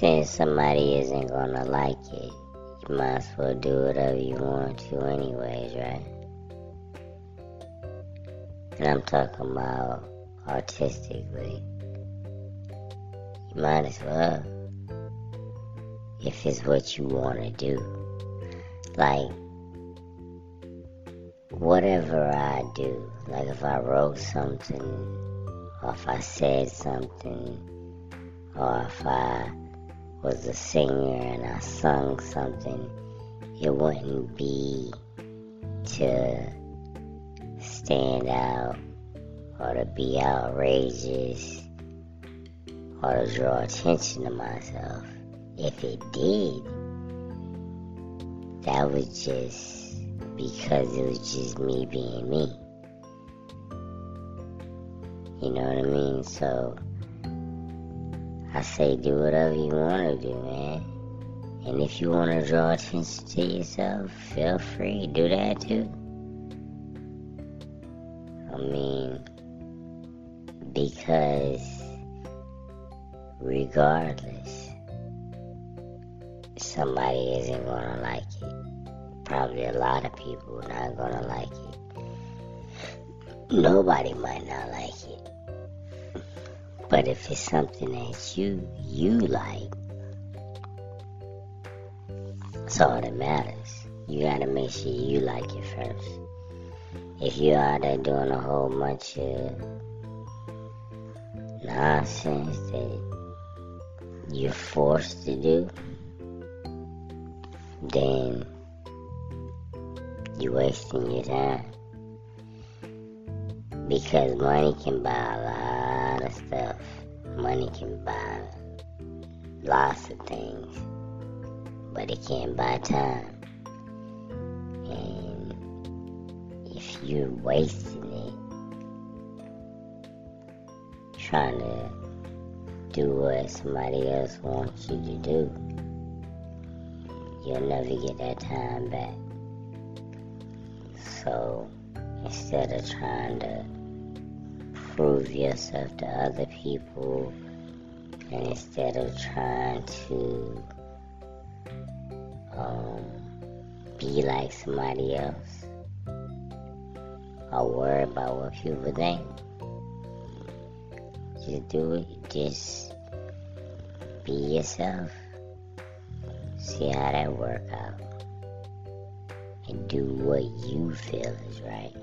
since somebody isn't gonna like it, you might as well do whatever you want to, anyways, right? And I'm talking about artistically. You might as well. If it's what you want to do. Like, whatever I do, like if I wrote something, or if I said something, or if I was a singer and I sung something, it wouldn't be to stand out or to be outrageous or to draw attention to myself. If it did, that was just because it was just me being me. You know what I mean? So I say do whatever you want to do, man. And if you want to draw attention to yourself, feel free, do that too. I mean, because regardless, somebody isn't gonna like it. Probably a lot of people are not gonna like it. Nobody might not like. But if it's something that you you like, that's all that matters. You gotta make sure you like it first. If you're out there doing a whole bunch of nonsense that you're forced to do, then you're wasting your time. Because money can buy a lot of stuff. Money can buy lots of things. But it can't buy time. And if you're wasting it, trying to do what somebody else wants you to do, you'll never get that time back. So instead of trying to prove yourself to other people, and instead of trying to um, be like somebody else, or worry about what people think, just do it. Just be yourself. See how that work out. And do what you feel is right.